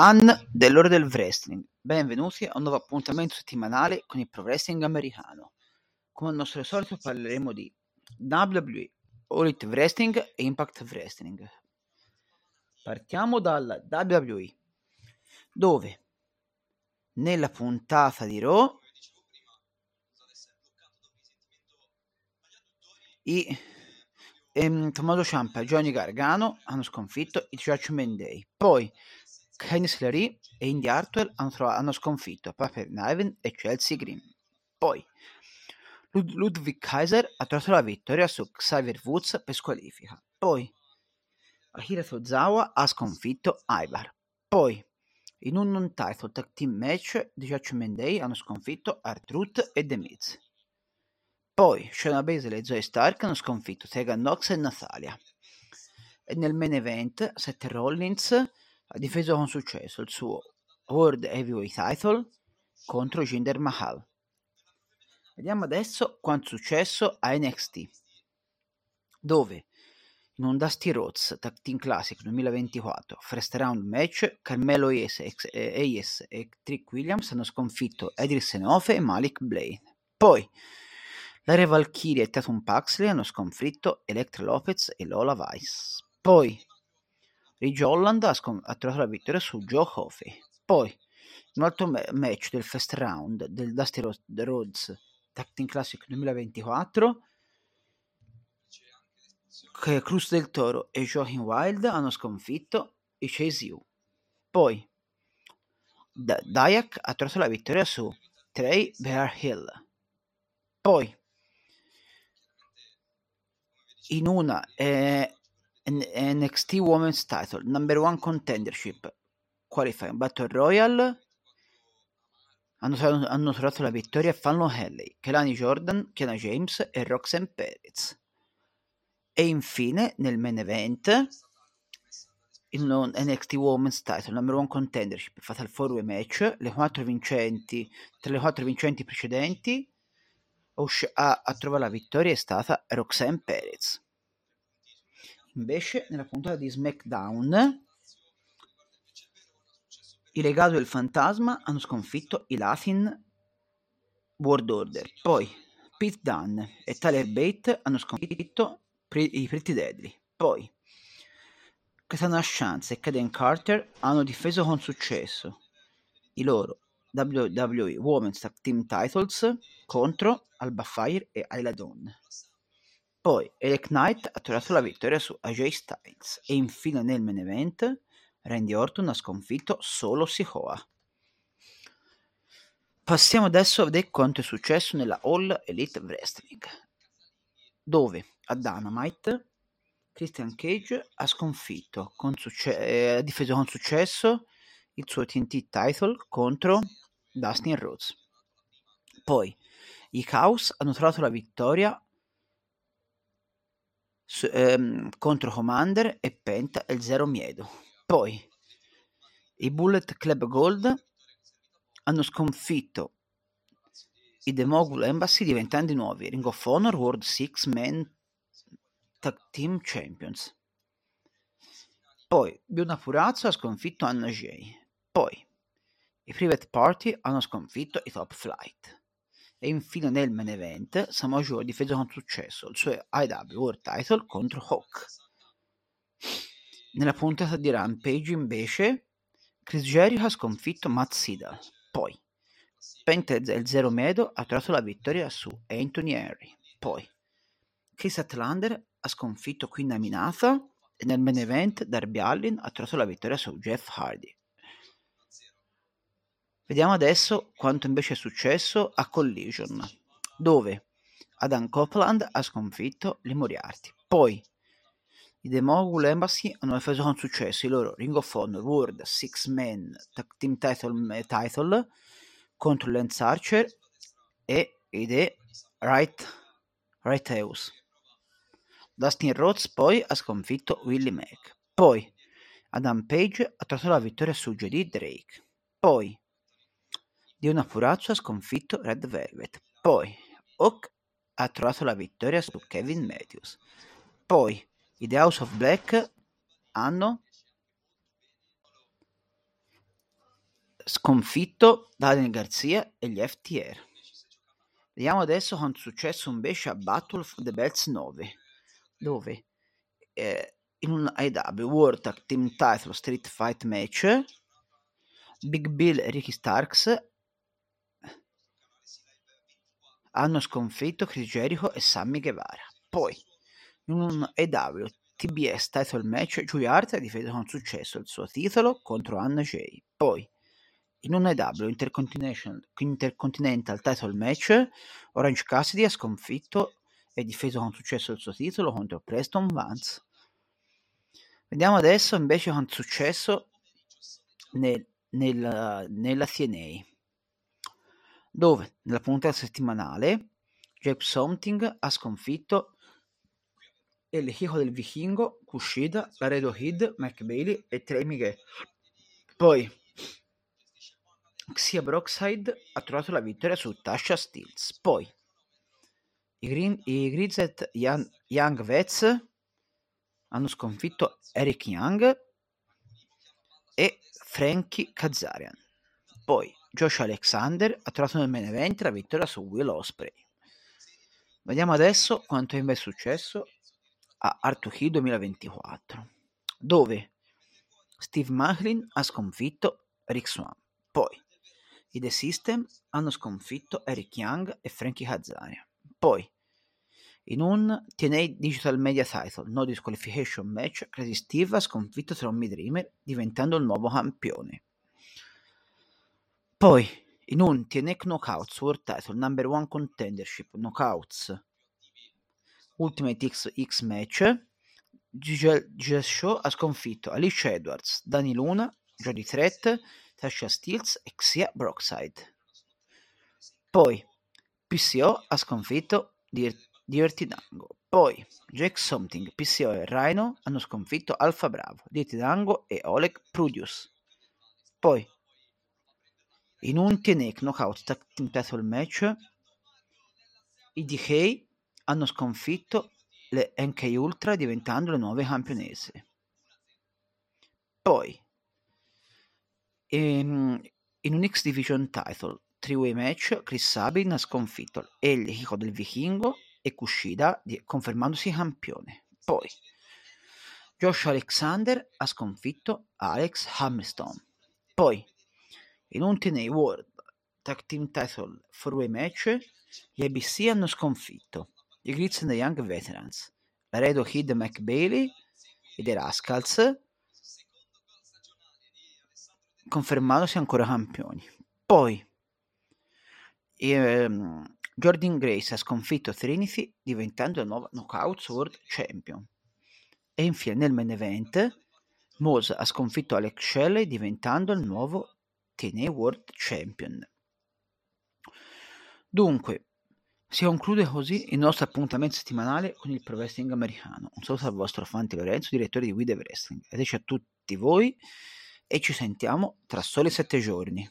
Fan dell'ora del wrestling, benvenuti a un nuovo appuntamento settimanale con il pro wrestling americano. Come al nostro solito parleremo di WWE, All Elite Wrestling e Impact Wrestling. Partiamo dalla WWE, dove nella puntata di Raw i ehm, Tommaso Ciampa e Johnny Gargano hanno sconfitto i Judgment Day. Poi Candice LeRae e Indy Hartwell hanno, sconfitto Niven e Chelsea Green. Poi Lud- Ludwig Kaiser ha trovato la vittoria su Xavier Woods per squalifica. Poi Akira Tozawa ha sconfitto Ivar. Poi in un non-title tag team match di Judgment Day hanno sconfitto R-Truth e The Miz. Poi Shayna Baszler e Zoe Stark hanno sconfitto Tegan Nox e Natalia. E nel main event Seth Rollins ha difeso con successo il suo World Heavyweight Title contro Jinder Mahal. Vediamo adesso quanto successo a NXT, dove in un Dusty Rhodes Tag Team Classic 2024 First Round Match Carmelo Hayes e, Hayes e Trick Williams hanno sconfitto Edris Senofe e Malik Blaine. Poi la Re Valkyrie e Tatum Paxley hanno sconfitto Electra Lopez e Lola Vice. Poi Ridge Holland ha, scon- ha trovato la vittoria su Joe Coffey. Poi un altro ma- match del first round del Dusty Rhodes Tag Team Classic 2024 che Cruz del Toro e Joaquin Wild hanno sconfitto i Chase U. Poi D- Dayak ha trovato la vittoria su Trey Bear Hill. Poi in una eh, NXT Women's Title Number One Contendership. Qualifying Battle Royale hanno, hanno trovato la vittoria Fallon Henley, Kelani Jordan, Kiana James e Roxanne Perez. E infine nel main event il NXT Women's Title Number One Contendership Fatal 4 match le quattro vincenti tra le quattro vincenti precedenti a, a trovare la vittoria è stata Roxanne Perez invece nella puntata di SmackDown i Legato del Fantasma hanno sconfitto i Latin World Order poi Pete Dunne e Tyler Bate hanno sconfitto i Pretty Deadly poi Katana Chance e Caden Carter hanno difeso con successo i loro WWE Women's Tag Team Titles contro Alba Fire e Ayla Dawn. Poi Eric Knight ha trovato la vittoria su AJ Styles e infine nel main event Randy Orton ha sconfitto solo Sikoa. Passiamo adesso a vedere quanto è successo nella All Elite Wrestling, dove a Dynamite Christian Cage ha sconfitto, con succe- eh, ha difeso con successo il suo TNT title contro Dustin Rhodes. Poi i Chaos hanno trovato la vittoria su, ehm, contro Commander e Penta e il Zero Miedo. Poi i Bullet Club Gold hanno sconfitto i The Mogul Embassy diventando i nuovi Ring of Honor World Six Man Tag Team Champions. Poi Biona Purazzo ha sconfitto Anna Jay. Poi i Private Party hanno sconfitto i Top Flight. E infine nel main event Samoa Joe ha difeso con successo il suo IW World Title contro Hawk. Nella puntata di Rampage invece Chris Jericho ha sconfitto Matt Sidal. Poi Penta e Zero Medo ha trovato la vittoria su Anthony Henry. Poi Chris Atlander ha sconfitto Queen Aminata e nel main event Darby Allin ha trovato la vittoria su Jeff Hardy. Vediamo adesso quanto invece è successo a Collision, dove Adam Copeland ha sconfitto le Moriarty. Poi i The Mogul Embassy hanno difeso con successo il loro Ring of Honor World Six Tag Team Title, title contro Lance Archer e i The Right, right House. Dustin Rhodes poi ha sconfitto Willie Mack. Poi Adam Page ha trovato la vittoria su JD Drake. Poi Diona Purazzo ha sconfitto Red Velvet. Poi Hawk ha trovato la vittoria su Kevin Matthews. Poi i The House of Black hanno sconfitto Daniel Garcia e gli FTR. Vediamo adesso è successo invece a Battle of the Belts 9, dove eh, in un IW World Tag Team Title Street Fight match Big Bill e Ricky Starks hanno sconfitto Chris Jericho e Sammy Guevara. Poi, in un EW TBS title match, Julie Hart ha difeso con successo il suo titolo contro Anna Jay. Poi, in un EW Intercontinental, Intercontinental title match, Orange Cassidy ha sconfitto e difeso con successo il suo titolo contro Preston Vance. Vediamo adesso invece è successo nel, nel, nella TNA dove nella puntata settimanale Jack Something ha sconfitto El Hijo del Vichingo, Kushida, Laredo Hid, Mac Bailey e Trey Miguel. Poi Xia Brockside ha trovato la vittoria su Tasha Steels. Poi i, Green, i Grizzet Young, Young Vets hanno sconfitto Eric Young e Frankie Kazarian. Poi Josh Alexander ha trovato nel main event la vittoria su Will Osprey. Vediamo adesso quanto è successo a Arthur Key 2024, dove Steve Macklin ha sconfitto Rick Swan. Poi i The System hanno sconfitto Eric Young e Frankie Kazarian. Poi in un TNA Digital Media Title No Disqualification Match, Crazy Steve ha sconfitto Tommy Dreamer diventando il nuovo campione. Poi, in un TNA Knockouts World Title Number One Contendership Knockouts Ultimate X, X Match, Giselle Show ha sconfitto Alicia Edwards, Dani Luna, Jody Threat, Tasha Steels e Xia Brockside. Poi, PCO ha sconfitto Dirty Dango. Poi, Jack Something, PCO e Rhino hanno sconfitto Alfa Bravo, Dirty Dango e Oleg Prudius. Poi, in un TNA Knockout Tag Team Title Match, i DK hanno sconfitto le NK Ultra diventando le nuove campionesse. Poi, in, in un X Division Title three-way match, Chris Sabin ha sconfitto El Hijo del Vichingo e Kushida confermandosi campione. Poi, Josh Alexander ha sconfitto Alex Hammerstone. Poi, in un TNA World Tag Team Title 4-Way match, gli ABC hanno sconfitto. I Grizzly and the Young Veterans, Laredo Kid McBailey e The Rascals, confermandosi ancora campioni. Poi ehm, Jordan Grace ha sconfitto Trinity diventando la nuova Knockouts World Champion. E infine nel main event Moose ha sconfitto Alex Shelley diventando il nuovo TNA World Champion. Dunque, si conclude così il nostro appuntamento settimanale con il pro wrestling americano. Un saluto al vostro Fanti Lorenzo, direttore di Guide Wrestling. Ed a tutti voi e ci sentiamo tra soli sette giorni.